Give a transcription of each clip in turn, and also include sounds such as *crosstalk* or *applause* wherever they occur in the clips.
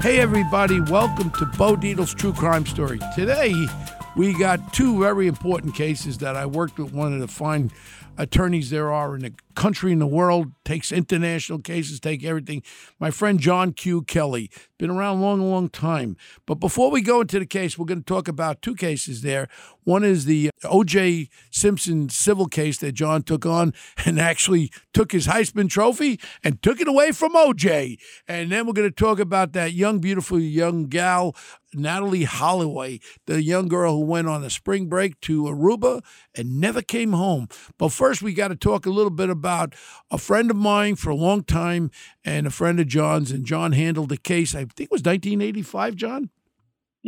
Hey, everybody, welcome to Bo Dietl's True Crime Story. Today, we got two very important cases that I worked with one of the fine attorneys there are in the country in the world, takes international cases, take everything. My friend John Q. Kelly, been around a long, long time. But before we go into the case, we're going to talk about two cases there. One is the uh, O.J. Simpson civil case that John took on *laughs* and actually took his Heisman Trophy and took it away from O.J. And then we're going to talk about that young, beautiful young gal, Natalee Holloway, the young girl who went on a spring break to Aruba and never came home. But first, we got to talk a little bit about a friend of mine for a long time and a friend of John's. And John handled the case, I think it was 1985, John?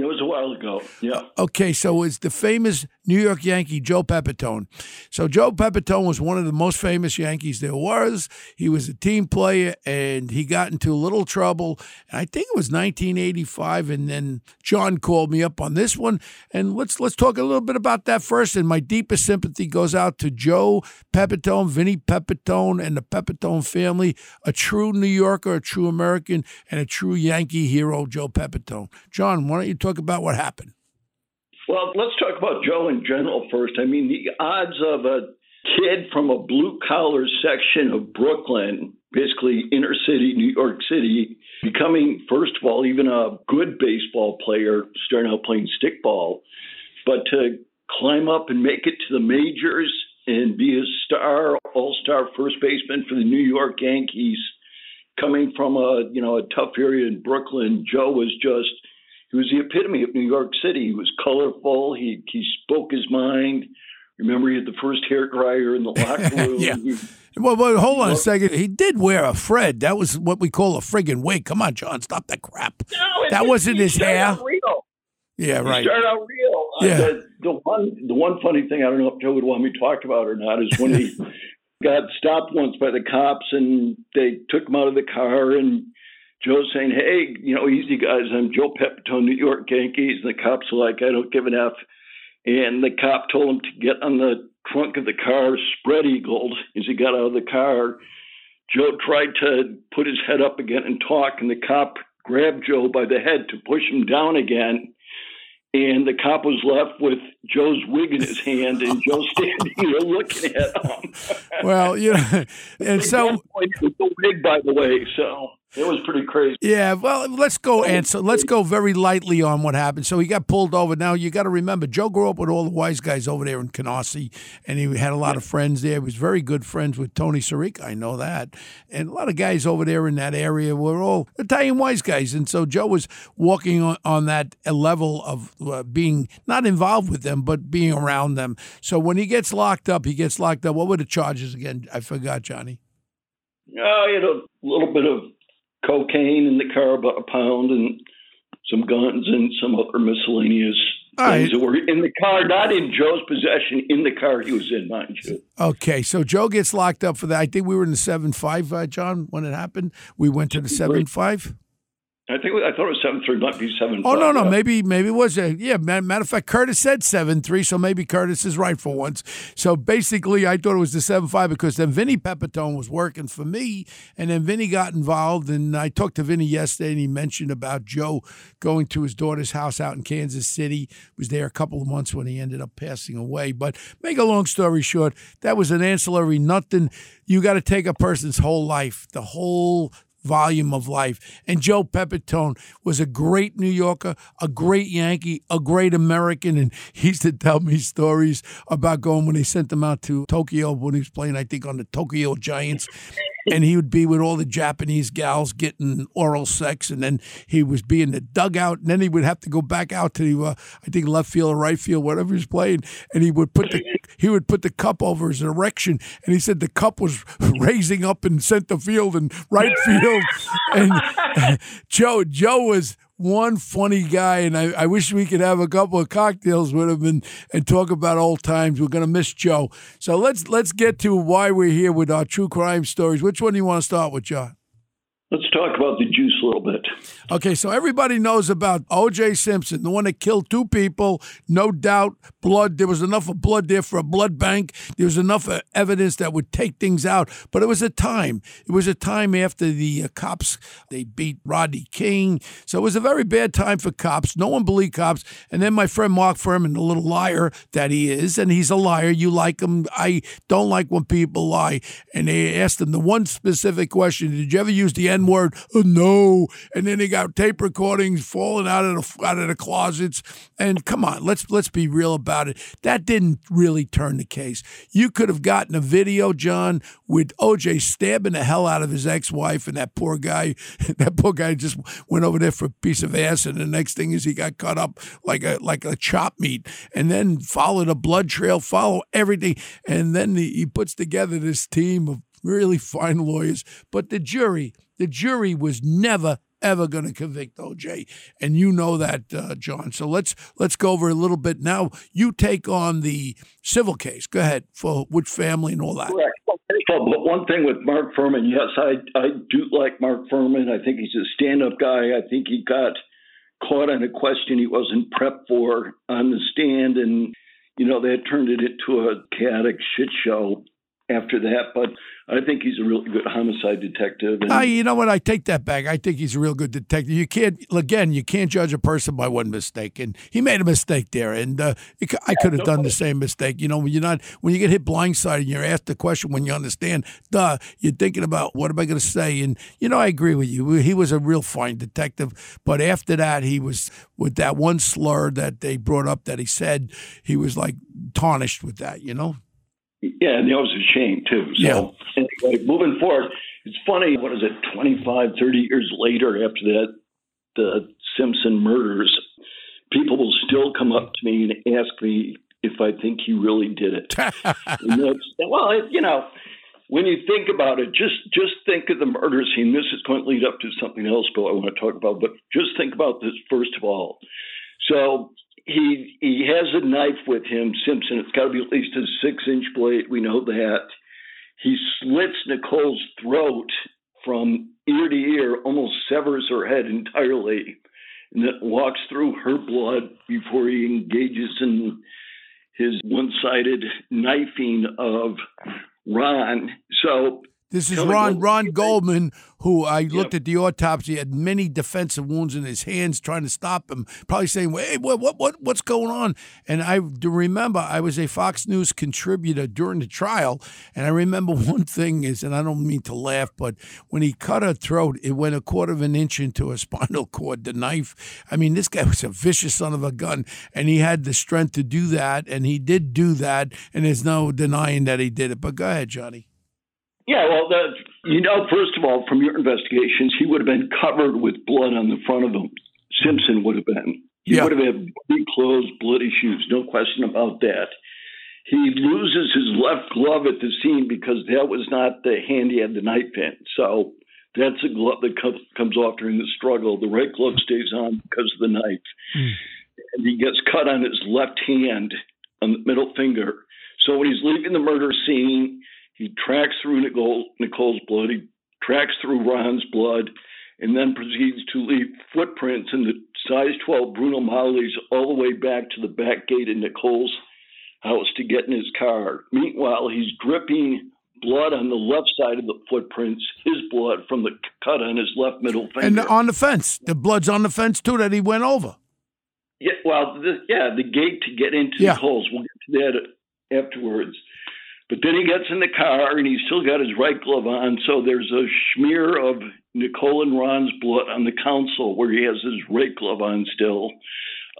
It was a while ago. Yeah. Okay, so it's the famous New York Yankee Joe Pepitone. So Joe Pepitone was one of the most famous Yankees there was. He was a team player and he got into a little trouble. I think it was 1985 and then John called me up on this one and let's let's talk a little bit about that first and my deepest sympathy goes out to Joe Pepitone, Vinny Pepitone and the Pepitone family, a true New Yorker, a true American and a true Yankee hero Joe Pepitone. John, why don't you talk about what happened? Well, let's talk about Joe in general first. I mean, the odds of a kid from a blue collar section of Brooklyn, basically inner city, New York City, becoming, first of all, even a good baseball player, starting out playing stickball, but to climb up and make it to the majors and be a star, all star first baseman for the New York Yankees, coming from a you know a tough area in Brooklyn, Joe was just he was the epitome of New York City. He was colorful. He he spoke his mind. Remember, he had the first hair dryer in the *laughs* locker room. yeah. He, well, well, hold on a second. He did wear a Fred. That was what we call a friggin' wig. Come on, John, stop that crap. no, that wasn't his hair. Real. Yeah, right. He started out real. Yeah. Uh, the, the one the one funny thing I don't know if Joe would want me to talk about or not is when he *laughs* got stopped once by the cops and they took him out of the car and Joe saying, "Hey, you know, easy guys, I'm Joe Pepitone, New York Yankees." And the cops are like, "I don't give an f." And the cop told him to get on the trunk of the car, spread eagled. As he got out of the car, Joe tried to put his head up again and talk, and the cop grabbed Joe by the head to push him down again. And the cop was left with Joe's wig in his hand, and *laughs* Joe standing there looking at him. Well, you know, *laughs* and so the wig, by the way, so it was pretty crazy. Yeah, well, let's go answer. Let's go very lightly on what happened. So he got pulled over. Now you got to remember, Joe grew up with all the wise guys over there in Canarsie, and he had a lot of friends there. He was very good friends with Tony Sirica. I know that, and a lot of guys over there in that area were all Italian wise guys. And so Joe was walking on, on that level of uh, being not involved with them, but being around them. So when he gets locked up, he gets locked up. What were the charges again? I forgot, Johnny. Oh, he had a little bit of cocaine in the car, about a pound, and some guns and some other miscellaneous All things right. that were in the car, not in Joe's possession, in the car he was in, mind you. Okay, so Joe gets locked up for that. I think we were in the seven five, uh, John, when it happened. We went to the seven five. I think I thought it was seven three, might be seven. Oh no, no, yeah. maybe maybe it was a yeah. Matter of fact, Curtis said seven three, so maybe Curtis is right for once. So basically, I thought it was the seven five because then Vinny Pepitone was working for me, and then Vinny got involved, and I talked to Vinny yesterday, and he mentioned about Joe going to his daughter's house out in Kansas City. Was there a couple of months when he ended up passing away. But make a long story short, that was an ancillary nothing. You got to take a person's whole life, the whole volume of life. And Joe Pepitone was a great New Yorker, a great Yankee, a great American. And he used to tell me stories about going when they sent him out to Tokyo when he was playing, I think, on the Tokyo Giants. *laughs* And he would be with all the Japanese gals getting oral sex, and then he was be in the dugout, and then he would have to go back out to, uh, I think, left field or right field, whatever he was playing, and he would put the he would put the cup over his erection, and he said the cup was *laughs* raising up in center field and right *laughs* field. and *laughs* Joe Joe was one funny guy, and I, I, wish we could have a couple of cocktails with him and, and talk about old times. We're gonna miss Joe. So let's let's get to why we're here with our true crime stories. Which one do you want to start with, John? Let's talk about the juice a little bit. Okay, so everybody knows about O.J. Simpson, the one that killed two people. No doubt, blood. There was enough of blood there for a blood bank. There was enough evidence that would take things out. But it was a time. It was a time after the uh, cops they beat Rodney King. So it was a very bad time for cops. No one believed cops. And then my friend Mark Fuhrman, the little liar that he is, and he's a liar. You like him. I don't like when people lie. And they asked him the one specific question: Did you ever use the N word. Oh, no. And then he got tape recordings falling out of the out of the closets. And come on, let's let's be real about it. That didn't really turn the case. You could have gotten a video, John, with OJ stabbing the hell out of his ex-wife and that poor guy. *laughs* That poor guy just went over there for a piece of ass, and the next thing is he got cut up like a like a chop meat, and then followed a blood trail, follow everything, and then he, he puts together this team of really fine lawyers. But the jury, the jury was never ever going to convict OJ, and you know that, uh, John. So let's let's go over a little bit now. You take on the civil case. Go ahead for which family and all that. Correct. But one thing with Mark Fuhrman, yes, I I do like Mark Fuhrman. I think he's a stand-up guy. I think he got caught on a question he wasn't prepped for on the stand, and you know that turned it into a chaotic shit show after that. But I think he's a really good homicide detective. And- uh, you know what? I take that back. I think he's a real good detective. You can't, again, you can't judge a person by one mistake, and he made a mistake there. And uh, it, I could have done the same mistake. You know, when you're not, when you get hit blindsided and you're asked the question when you understand, duh, you're thinking about what am I going to say? And you know, I agree with you. He was a real fine detective, but after that, he was with that one slur that they brought up that he said, he was like tarnished with that. You know. Yeah, and that was a shame too. So yeah. anyway, moving forward, it's funny. What is it? 25, 30 years later, after that, the Simpson murders, people will still come up to me and ask me if I think he really did it. *laughs* well, you know, when you think about it, just just think of the murder scene. This is going to lead up to something else, Bill. I want to talk about, but just think about this first of all. So he he has a knife with him, Simpson. It's got to be at least a six inch blade. We know that. He slits Nicole's throat from ear to ear, almost severs her head entirely, and then walks through her blood before he engages in his one sided knifing of Ron. So this is Ron Ron Goldman, who I looked at the autopsy, had many defensive wounds in his hands, trying to stop him, probably saying, "Hey, what, what, what, what's going on?" And I do remember I was a Fox News contributor during the trial, and I remember *laughs* one thing is, and I don't mean to laugh, but when he cut her throat, it went a quarter of an inch into her *laughs* spinal cord. The knife. I mean, this guy was a vicious son of a gun, and he had the strength to do that, and he did do that, and there's no denying that he did it. But go ahead, Johnny. Yeah, well, the, you know, first of all, from your investigations, he would have been covered with blood on the front of him. Simpson would have been. He yeah. would have had bloody clothes, bloody shoes, no question about that. He loses his left glove at the scene because that was not the hand he had the knife in. So that's a glove that comes off during the struggle. The right glove stays on because of the knife. Mm. And he gets cut on his left hand on the middle finger. So when he's leaving the murder scene, he tracks through Nicole, Nicole's blood. He tracks through Ron's blood, and then proceeds to leave footprints in the size 12 Bruno Maglis all the way back to the back gate in Nicole's house to get in his car. Meanwhile, he's dripping blood on the left side of the footprints, his blood from the cut on his left middle finger. And on the fence. The blood's on the fence, too, that he went over. Yeah, well, the, yeah, the gate to get into yeah. Nicole's. We'll get to that afterwards. But then he gets in the car and he's still got his right glove on. So there's a smear of Nicole and Ron's blood on the console where he has his right glove on still.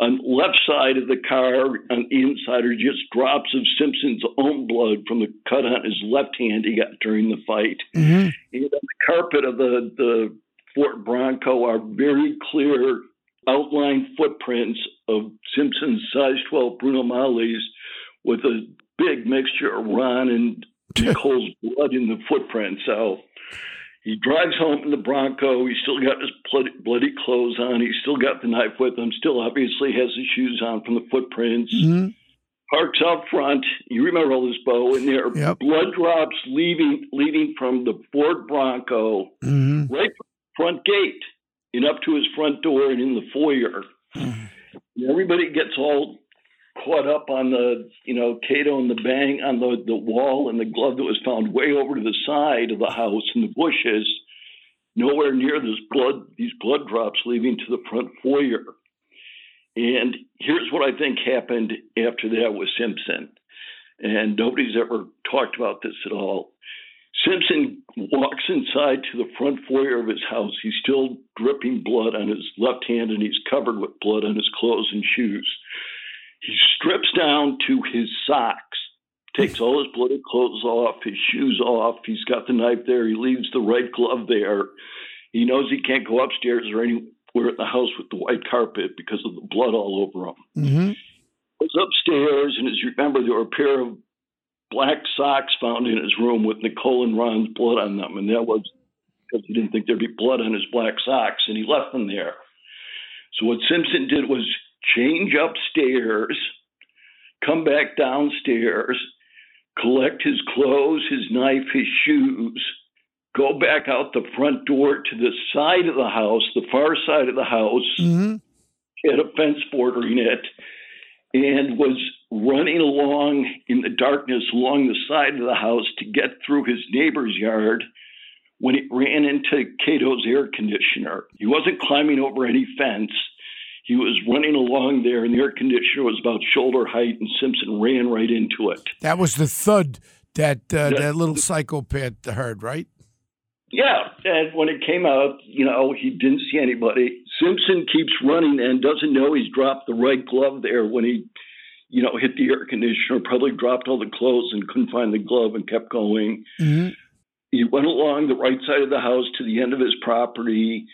On the left side of the car, on the inside, are just drops of Simpson's own blood from the cut on his left hand he got during the fight. Mm-hmm. And on the carpet of the, the Ford Bronco are very clear outline footprints of Simpson's size 12 Bruno Maglis with a big mixture of Ron and *laughs* Nicole's blood in the footprint. So he drives home in the Bronco. He's still got his bloody, bloody clothes on. He's still got the knife with him. Still obviously has his shoes on from the footprints. Mm-hmm. Parks up front. You remember all this, Bo? And there are Yep. blood drops leaving leading from the Ford Bronco Mm-hmm. right front gate and up to his front door and in the foyer. And everybody gets all caught up on the, you know, Kato and the bang on the, the wall and the glove that was found way over to the side of the house in the bushes, nowhere near this blood, these blood drops leaving to the front foyer. And here's what I think happened after that with Simpson. And nobody's ever talked about this at all. Simpson walks inside to the front foyer of his house. He's still dripping blood on his left hand and he's covered with blood on his clothes and shoes. He strips down to his socks, takes all his bloody clothes off, his shoes off. He's got the knife there. He leaves the right glove there. He knows he can't go upstairs or anywhere in the house with the white carpet because of the blood all over him. Mm-hmm. Goes upstairs, and as you remember, there were a pair of black socks found in his room with Nicole and Ron's blood on them, and that was because he didn't think there'd be blood on his black socks, and he left them there. So what Simpson did was change upstairs, come back downstairs, collect his clothes, his knife, his shoes, go back out the front door to the side of the house, the far side of the house, Mm-hmm. had a fence bordering it, and was running along in the darkness along the side of the house to get through his neighbor's yard when he ran into Kato's air conditioner. He wasn't climbing over any fence. He was running along there, and the air conditioner was about shoulder height, and Simpson ran right into it. That was the thud that uh, that little psychopath heard, right? Yeah, and when it came out, you know, he didn't see anybody. Simpson keeps running and doesn't know he's dropped the right glove there when he, you know, hit the air conditioner, probably dropped all the clothes and couldn't find the glove and kept going. Mm-hmm. He went along the right side of the house to the end of his property.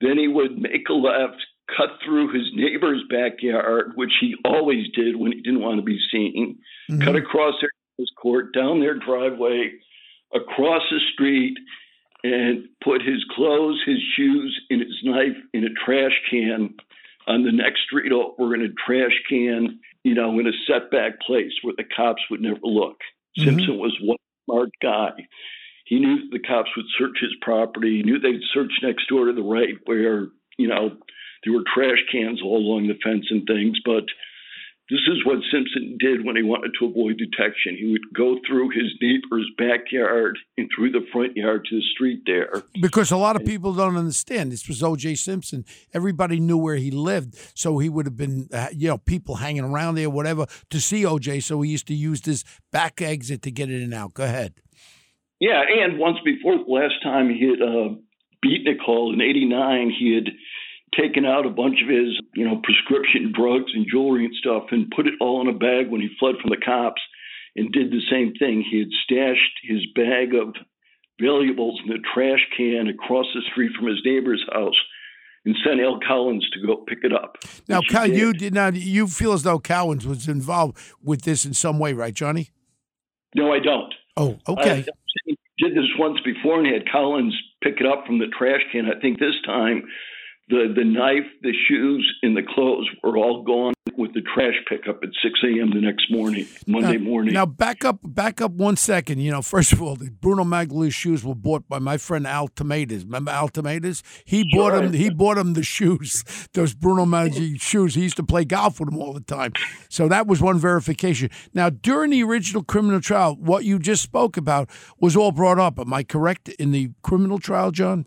Then he would make a left, cut through his neighbor's backyard, which he always did when he didn't want to be seen, Mm-hmm. cut across their his court, down their driveway, across the street, and put his clothes, his shoes, and his knife in a trash can on the next street over in a trash can, you know, in a setback place where the cops would never look. Mhm. Simpson was one smart guy. He knew the cops would search his property. He knew they'd search next door to the right where, you know, there were trash cans all along the fence and things. But this is what Simpson did when he wanted to avoid detection. He would go through his neighbor's backyard and through the front yard to the street there. Because a lot of people don't understand. This was O.J. Simpson. Everybody knew where he lived, so he would have been, uh, you know, people hanging around there, whatever, to see O.J. So he used to use this back exit to get in and out. Go ahead. Yeah, and once before, the last time he had uh, beat Nicole in '89, he had taken out a bunch of his, you know, prescription drugs and jewelry and stuff, and put it all in a bag when he fled from the cops, and did the same thing. He had stashed his bag of valuables in the trash can across the street from his neighbor's house, and sent Al Cowlings to go pick it up. Now, Cal, did. you did now. You feel as though Cowlings was involved with this in some way, right, Johnny? No, I don't. Oh, okay. I did this once before and had Cowlings pick it up from the trash can. I think this time the the knife, the shoes, and the clothes were all gone with the trash pickup at 6 a.m. the next morning, Monday Now- morning. Now back up, back up one second. You know, first of all, the Bruno Maglia's shoes were bought by my friend Al Tomatoes. Remember Al Tomatoes? He bought Sure. him. He bought him the shoes. *laughs* Those Bruno Magli shoes. He used to play golf with them all the time. So that was one verification. Now, during the original criminal trial, what you just spoke about was all brought up. Am I correct in the criminal trial, John?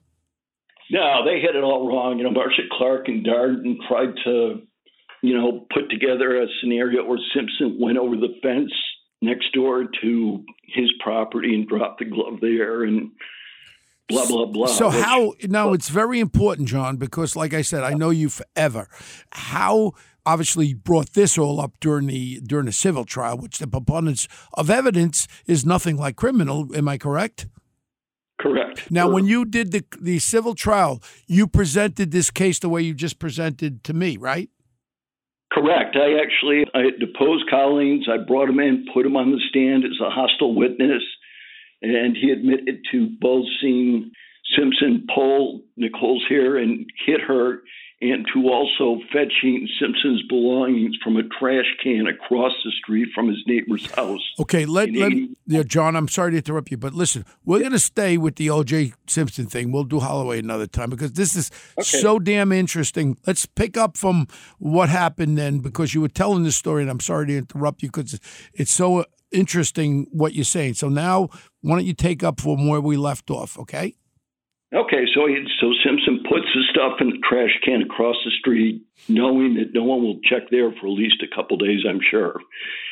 No, they hit it all wrong. You know, Marcia Clark and Darden tried to, you know, put together a scenario where Simpson went over the fence next door to his property and dropped the glove there and blah blah blah. So which- how now it's very important, John, because like I said, I know you forever. How obviously brought this all up during the during the civil trial, which the abundance of evidence is nothing like criminal. Am I correct? Correct. Now, when you did the the civil trial, you presented this case the way you just presented to me, right? Correct. I actually I deposed Cowlings. I brought him in, put him on the stand as a hostile witness, and he admitted to both seeing Simpson pull Nicole's hair and hit her, and to also fetching Simpson's belongings from a trash can across the street from his neighbor's house. Okay, let, let 80 yeah, John. I'm sorry to interrupt you, but listen, we're going to stay with the O.J. Simpson thing. We'll do Holloway another time because this is so damn interesting. Let's pick up from what happened then, because you were telling this story, and I'm sorry to interrupt you because it's so interesting what you're saying. So now, why don't you take up from where we left off? Okay. Okay, so he, so Simpson puts the stuff in the trash can across the street, knowing that no one will check there for at least a couple days, I'm sure.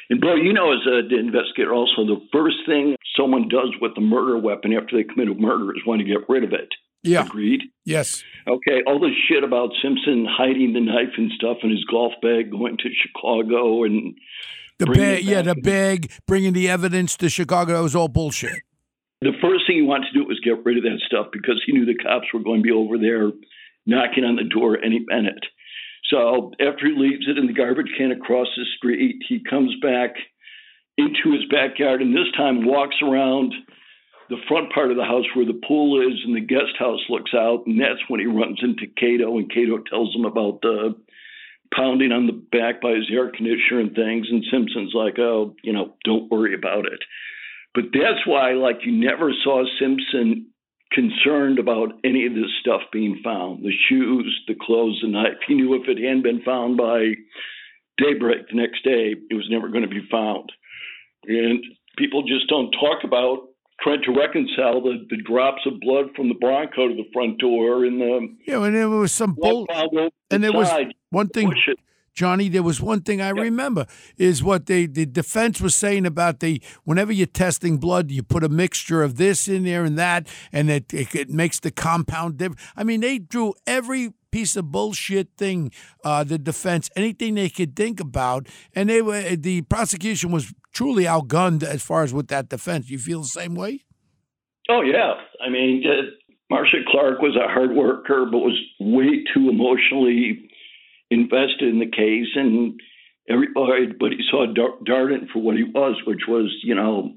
And Bo, you know, as an investigator, also the first thing someone does with a murder weapon after they commit a murder is want to get rid of it. Yeah. Agreed. Yes. Okay, all this shit about Simpson hiding the knife and stuff in his golf bag, going to Chicago, and The bag, yeah, the bag, bringing the evidence to Chicago. That was all bullshit. The first thing he wanted to do was get rid of that stuff because he knew the cops were going to be over there knocking on the door any minute. So after he leaves it in the garbage can across the street, he comes back into his backyard and this time walks around the front part of the house where the pool is and the guest house looks out. And that's when he runs into Kato and Kato tells him about the pounding on the back by his air conditioner and things. And Simpson's like, oh, you know, don't worry about it. But that's why, like, you never saw Simpson concerned about any of this stuff being found the shoes, the clothes, the knife. He knew if it hadn't been found by daybreak the next day, it was never going to be found. And people just don't talk about trying to reconcile the, the drops of blood from the Bronco to the front door and the Yeah, and there was some bull. blood found over And the there was one thing, it. Johnny. There was one thing I remember is what they the defense was saying about the whenever you're testing blood, you put a mixture of this in there and that, and it it, it makes the compound different. I mean, they drew every piece of bullshit thing, uh, the defense, anything they could think about, and they were the prosecution was truly outgunned as far as with that defense. You feel the same way? Oh yeah, I mean, uh, Marcia Clark was a hard worker, but was way too emotionally invested in the case, and oh, everybody, but he saw Dar- Darden for what he was, which was, you know,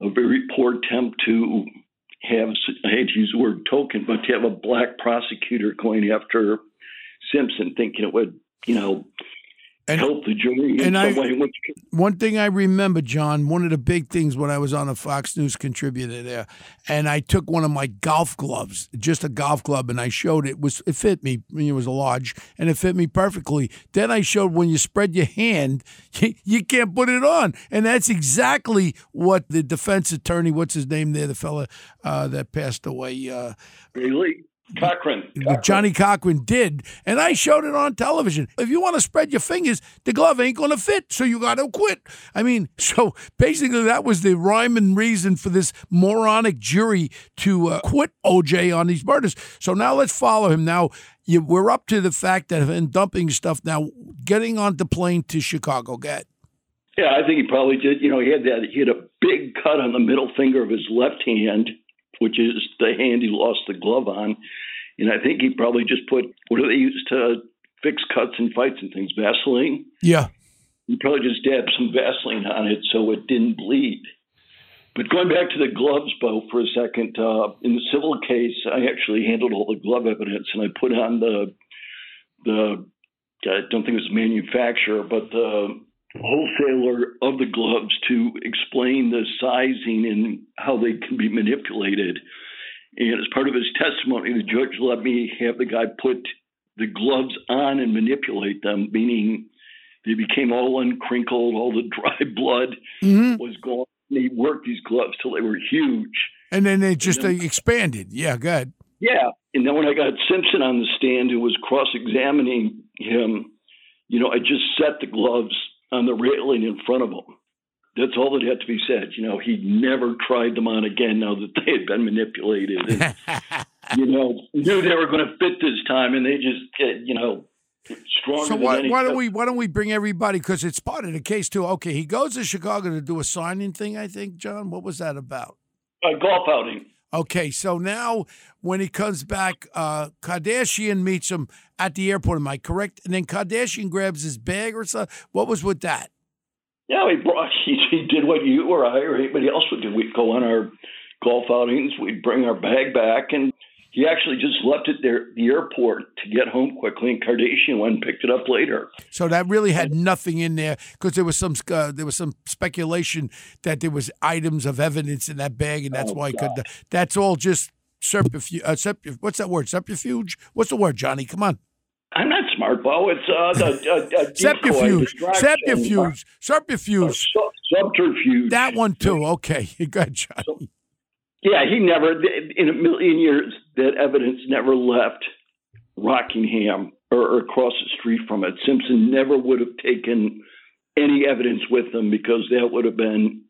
a very poor attempt to have, I hate to use the word token, but to have a black prosecutor going after Simpson, thinking it would, you know, And- help the jury in some way. One thing I remember, John, one of the big things when I was on a Fox News contributor there, and I took one of my golf gloves, just a golf glove, and I showed it was it fit me. I mean, it was a large, and it fit me perfectly. Then I showed when you spread your hand, *laughs* you, you can't put it on, and that's exactly what the defense attorney, what's his name there, the fella uh, that passed away, uh, really, Cochran, what Johnnie Cochran did, and I showed it on television. If you want to spread your fingers, the glove ain't going to fit, so you got to quit. I mean, *laughs* so basically, that was the rhyme and reason for this moronic jury to uh, quit OJ on these murders. So now let's follow him. Now you, we're up to the fact that in dumping stuff now, getting on the plane to Chicago. Get Yeah, I think he probably did. You know, he had that. He had a big cut on the middle finger of his left hand, which is the hand he lost the glove on. And I think he probably just put what do they use to fix cuts and fights and things? Vaseline. yeah. He probably just dabbed some Vaseline on it so it didn't bleed. But going back to the gloves, Bo, for a second, uh, in the civil case, I actually handled all the glove evidence, and I put on the the I don't think it was manufacturer, but the wholesaler of the gloves to explain the sizing and how they can be manipulated. And as part of his testimony, the judge let me have the guy put the gloves on and manipulate them, meaning they became all uncrinkled, all the *laughs* dry blood was gone. He worked these gloves till they were huge. And then they just uh, expanded. Yeah, good. Yeah. And then when I got Simpson on the stand who was cross examining him, you know, I just set the gloves on the railing in front of him. That's all that had to be said. You know, he never tried them on again now that they had been manipulated. *laughs* And, you know, knew they were going to fit this time, and they just, get, you know, stronger So why, why don't we why don't we bring everybody because it's part of the case too. Okay, he goes to Chicago to do a signing thing. I think John. What was that about? A golf outing. Okay, so now when he comes back, uh, Kardashian meets him at the airport. Am I correct? And then Kardashian grabs his bag or something. What was with that? Yeah, he brought. *laughs* He, he did what you or I or anybody else would do. We'd go on our golf outings. We'd bring our bag back, and he actually just left it there the airport to get home quickly. And Kardashian went and picked it up later. So that really had nothing in there because there was some uh, there was some speculation that there was items of evidence in that bag, and that's Oh, why he could. That's all just subterfuge. Uh, subterfuge. What's that word? Subterfuge. What's the word, Johnny? Come on. I'm not smart, Bo. It's uh, the uh, uh, Subterfuge. Subterfuge. Subterfuge. subterfuge. That one too. Okay, *laughs* good, Johnny. Yeah, he never, in a million years, that evidence never left Rockingham or, or across the street from it. Simpson never would have taken any evidence with him because that would have been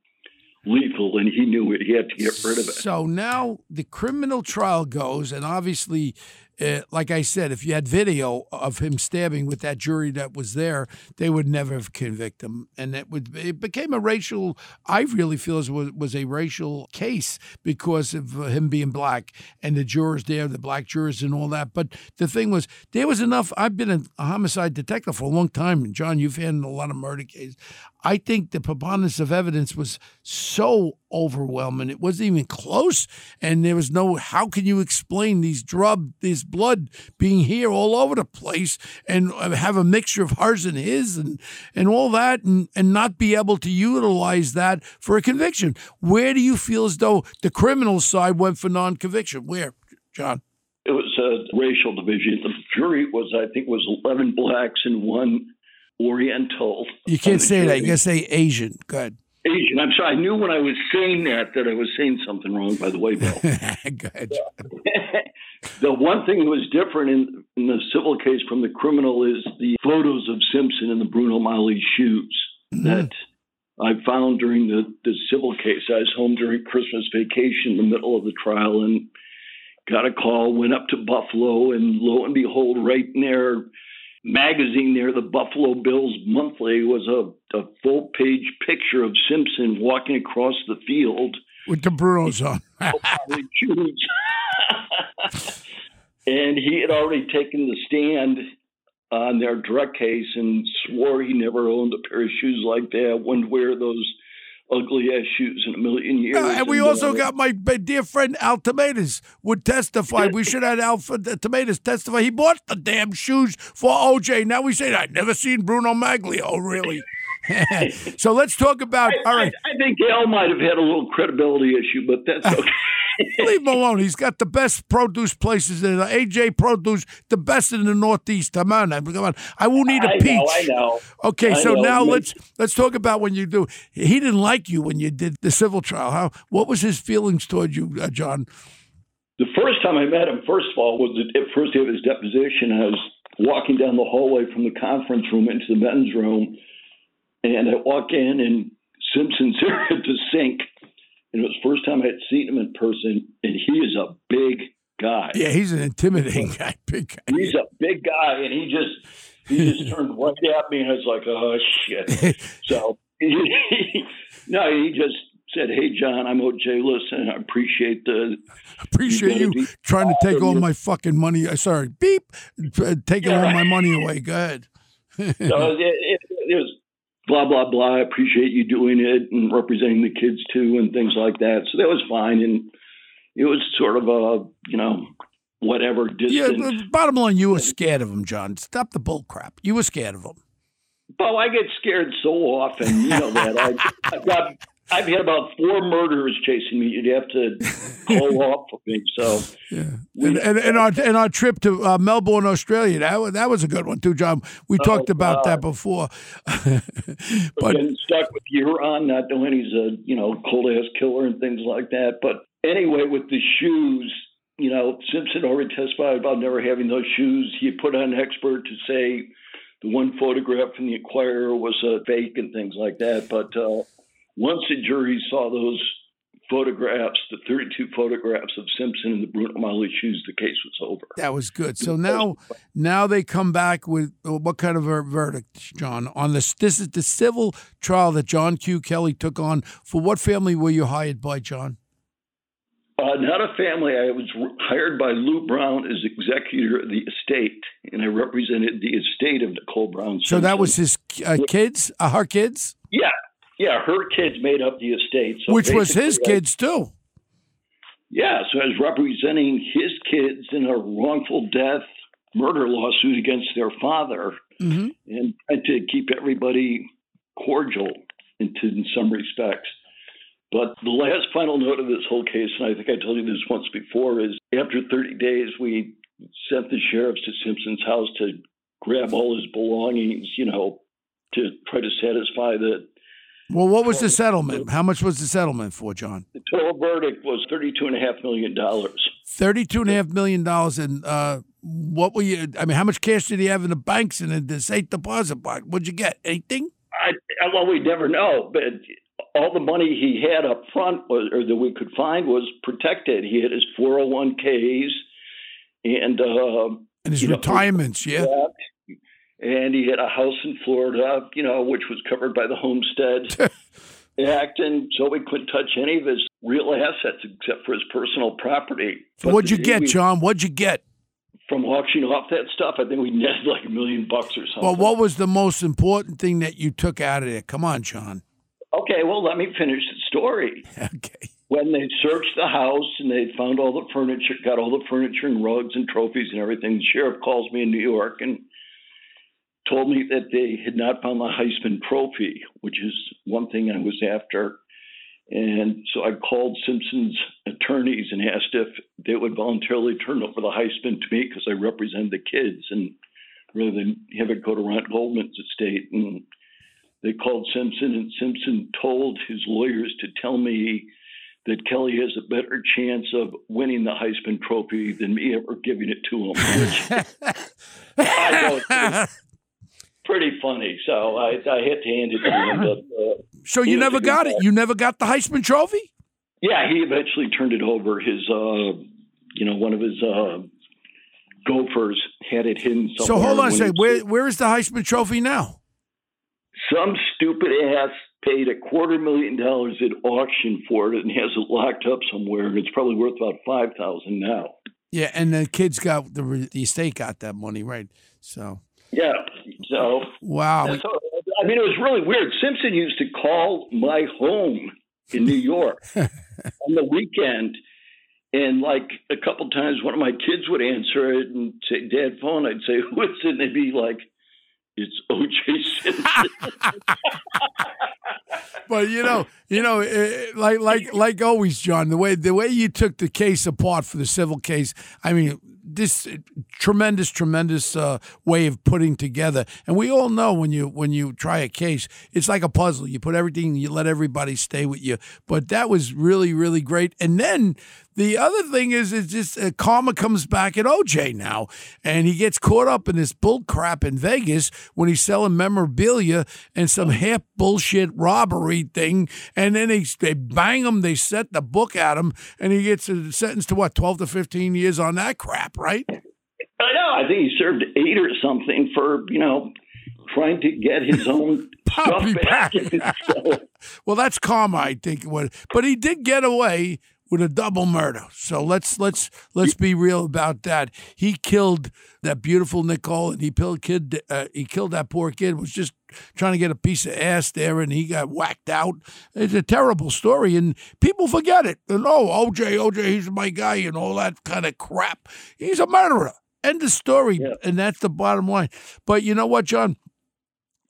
lethal, and he knew it. He had to get rid of it. So now the criminal trial goes, and obviously, uh, like I said, if you had video of him stabbing with that jury that was there, they would never have convicted him, and it would it became a racial. I really feel was was a racial case because of uh, him being black and the jurors there, the black jurors and all that. But the thing was, there was enough. I've been a, a homicide detective for a long time, and John, you've handled a lot of murder cases. I think the preponderance of evidence was so overwhelming. It wasn't even close. And there was no, how can you explain these drug, this blood being here all over the place and uh, have a mixture of ours and his and, and all that and, and not be able to utilize that for a conviction? Where do you feel as though the criminal side went for non conviction? Where, John? It was a racial division. The jury was, I think, was 11 blacks and one Oriental. You can't say that. You got to say Asian. Good. Asian. I'm sorry. I knew when I was saying that that I was saying something wrong. By the way, Bill. *laughs* Good. *laughs* the one thing that was different in, in the civil case from the criminal is the photos of Simpson in the Bruno Magli shoes mm-hmm. that I found during the, the civil case. I was home during Christmas vacation in the middle of the trial and got a call, went up to Buffalo, and lo and behold, right in their magazine there, the Buffalo Bills Monthly, was a, a full page picture of Simpson walking across the field. With the Brunos on. *laughs* Oh, *laughs* and he had already taken the stand on their drug case and swore he never owned a pair of shoes like that, wouldn't wear those ugly ass shoes in a million years. Uh, and we And, also uh, got my dear friend Al Tomatoes would testify. We should have Al F- Tomatoes testify. He bought the damn shoes for OJ. Now we say I've never seen Bruno Maglio. Really? *laughs* so let's talk about. All right, I, I think Al might have had a little credibility issue, but that's *laughs* okay. Leave him alone. He's got the best produce places in the AJ Produce, the best in the Northeast. Come on, come on. I won't eat a I peach. know, I know. Okay, I so know. now let's let's talk about when you do. He didn't like you when you did the civil trial. How? What was his feelings toward you, uh, John? The first time I met him, first of all, was the first day of his deposition. I was walking down the hallway from the conference room into the men's room, and I walk in, and Simpson's *laughs* there at the sink. And it was the first time I had seen him in person, and he is a big guy. Yeah, he's an intimidating *laughs* guy, big guy. He's a big guy, and he just he just *laughs* turned right at me, and I was like, "Oh shit!" *laughs* So no, he just said, "Hey, John, I'm OJ. Listen, I appreciate the Appreciate You you trying to take all my fucking money. Sorry, beep, uh, taking Yeah. all my money away. Go ahead. so it, it, blah blah blah. I appreciate you doing it and representing the kids too, and things like that. So that was fine, and it was sort of a you know whatever Yeah, distant. the bottom line, you were scared of him, John. Stop the bull crap. You were scared of him. Well, oh, I get scared so often, you know that. I, I've got, I've had about four murderers chasing me. You'd have to call *laughs* off for me. So, Yeah, and, and, and our and our trip to uh, Melbourne, Australia, that was, that was a good one too, John. We talked about that before. *laughs* but getting stuck with Huron, not knowing he's a you know cold ass killer and things like that. But anyway, with the shoes, you know, Simpson already testified about never having those shoes. He put on an expert to say the one photograph from the Enquirer was a fake and things like that. But uh, once the jury saw those photographs, the 32 photographs of Simpson in the Bruno Magli shoes, the case was over. that was good. So now, now they come back with uh, what kind of a verdict, John? On this, this is the civil trial that John Q. Kelly took on. For what family were you hired by, John? Uh, not a family. I was hired by Lou Brown as executor of the estate, and I represented the estate of Nicole Brown. So that was his uh, kids, uh, her kids, yeah, yeah. Her kids made up the estate, so which was his I- kids too. Yeah, so I was representing his kids in a wrongful death murder lawsuit against their father, hmm and tried to keep everybody cordial into in some respects. But the last final note of this whole case, and I think I told you this once before, is after 30 days, we sent the sheriffs to Simpson's house to grab all his belongings, you know, to try to satisfy the, Well, what was the settlement? How much was the settlement for, John? the total verdict was $32.5 million. Thirty-two and a half million dollars, and uh, what were you? I mean, how much cash did he have in the banks and in the safe deposit box? What'd you get? Anything? I, well, we never know, but all the money he had up front was, or that we could find was protected. He had his 401ks and uh, And his You know, retirements, yeah. And he had a house in Florida, you know, which was covered by the Homestead *laughs* Act, and so we couldn't touch any of his real assets except for his personal property. So But what'd you get, we- John? What'd you get? From auctioning off that stuff, I think we netted like a million bucks or something. Well, what was the most important thing that you took out of it? Come on, John. Okay, well, let me finish the story. *laughs* Okay. when they searched the house and they found all the furniture, got all the furniture and rugs and trophies and everything, the sheriff calls me in New York and told me that they had not found the Heisman Trophy, which is one thing I was after. And so I called Simpson's attorneys and asked if they would voluntarily turn over the Heisman to me because I represent the kids and rather than have it go to Ron Goldman's estate. And they called Simpson, and Simpson told his lawyers to tell me that Kelly has a better chance of winning the Heisman Trophy than me ever giving it to him, which *laughs* I pretty funny. So I, I had to hand it to him. But, uh, so you never got it? You never got the Heisman Trophy? Yeah, he eventually turned it over. His, uh, you know, one of his uh, gophers had it hidden somewhere. So hold on a second. Where where is the Heisman Trophy now? Some stupid ass paid a quarter million dollars at auction for it and has it locked up somewhere, and it's probably worth about five thousand now. Yeah, and the kids got the the estate got that money, right? So Yeah. So wow. all- I mean, it was really weird. Simpson used to call my home in New York *laughs* on the weekend. And like a couple times, one of my kids would answer it and say, "Dad, phone." I'd say, "Who is it?" And they'd be like, "It's O.J. Simpson." *laughs* But you know, you know, eh, like like like always, John. The way the way you took the case apart for the civil case, I mean, this eh, tremendous, tremendous uh, way of putting together. And we all know when you when you try a case, it's like a puzzle. You put everything, you let everybody stay with you. But that was really, really great. And then the other thing is, is just uh, karma comes back at OJ now, and he gets caught up in this bull crap in Vegas when he's selling memorabilia and some half bullshit robbery thing, and then they they bang him, they set the book at him, and he gets uh, sentenced to what twelve to fifteen years on that crap, right? I know. I think he served eight or something for you know trying to get his own *laughs* stuff back. back. *laughs* So, Well, that's karma, I think it was, but he did get away with a double murder. So let's let's let's be real about that. He killed that beautiful Nicole, and he killed kid. Uh, he killed that poor kid. Was just trying to get a piece of ass there, and he got whacked out. It's a terrible story, and people forget it. And oh, OJ, OJ, he's my guy, and all that kind of crap. He's a murderer. End of story, Yeah. and that's the bottom line. But you know what, John?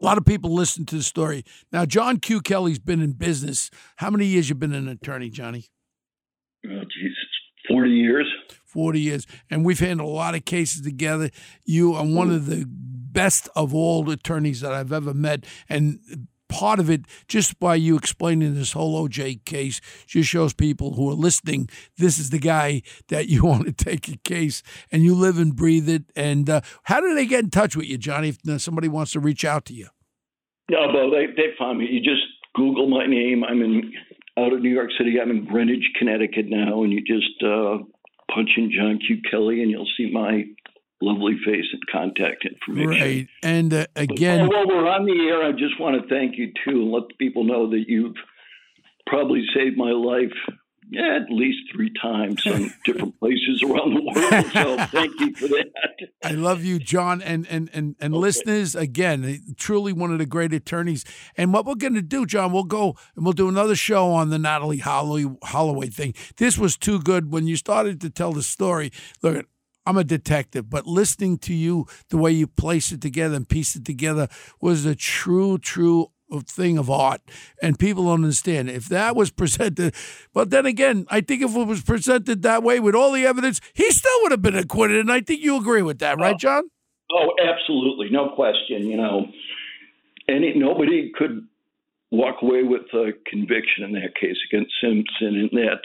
A lot of people listen to the story. Now, John Q. Kelly's been in business. How many years you been an attorney, Johnny? oh, Jesus, forty years. 40 years. And we've handled a lot of cases together. You are one of the best of all attorneys that I've ever met. And part of it, just by you explaining this whole OJ case, just shows people who are listening this is the guy that you *laughs* want to take a case and you live and breathe it. And uh, how do they get in touch with you, Johnny, if uh, somebody wants to reach out to you? No, but they they found me. You just Google my name. I'm in out of New York City. I'm in Greenwich, Connecticut now, and you just uh, punch in John Q. Kelly, and you'll see my lovely face and contact information. Right. And uh, again, while we're on the air, I just want to thank you too, and let the people know that you've probably saved my life yeah, at least three times in *laughs* different places around the world. So thank you for that. *laughs* I love you, John, and and and, and listeners. Again, truly one of the great attorneys. And what we're going to do, John, we'll go and we'll do another show on the Natalee Holloway, Holloway thing. This was too good when you started to tell the story. Look, I'm a detective, but listening to you, the way you place it together and piece it together, was a true, true thing of art and people don't understand. If that was presented but then again i think if it was presented that way with all the evidence he still would have been acquitted and i think you agree with that right oh. john? Oh absolutely. No question you know and it, nobody could walk away with a conviction in that case against simpson in that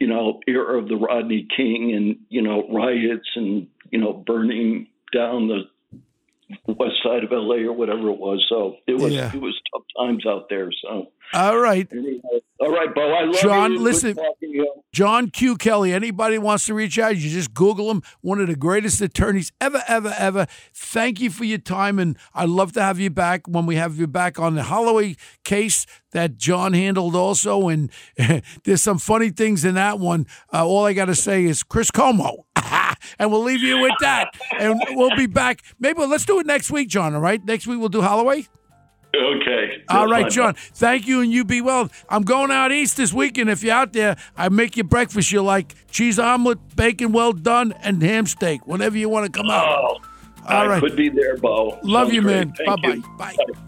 you know era of the rodney king and you know riots and you know burning down the *laughs* west side of LA or whatever it was. So it was Yeah. it was tough times out there. So all right anyway, all right, Bo. I love John, you. Listen-. John Q. Kelly. Anybody wants to reach out, you just Google him. One of the greatest attorneys ever, ever, ever. Thank you for your time, and I'd love to have you back when we have you back on the Holloway case that John handled also. And *laughs* there's some funny things in that one. Uh, all I got to say is Chris Cuomo. *laughs* *laughs* and we'll leave you with that. And we'll be back. Maybe let's do it next week, John. All right, next week we'll do Holloway. Okay. All right, fine, John. Thank you, and you be well. I'm going out east this weekend. If you're out there, I make you breakfast. You like cheese omelet, bacon well done, and ham steak. Whenever you want to come out. Oh, All I right. could be there, Bo. Love Sounds you, great. man. Bye-bye. you. Bye. Bye.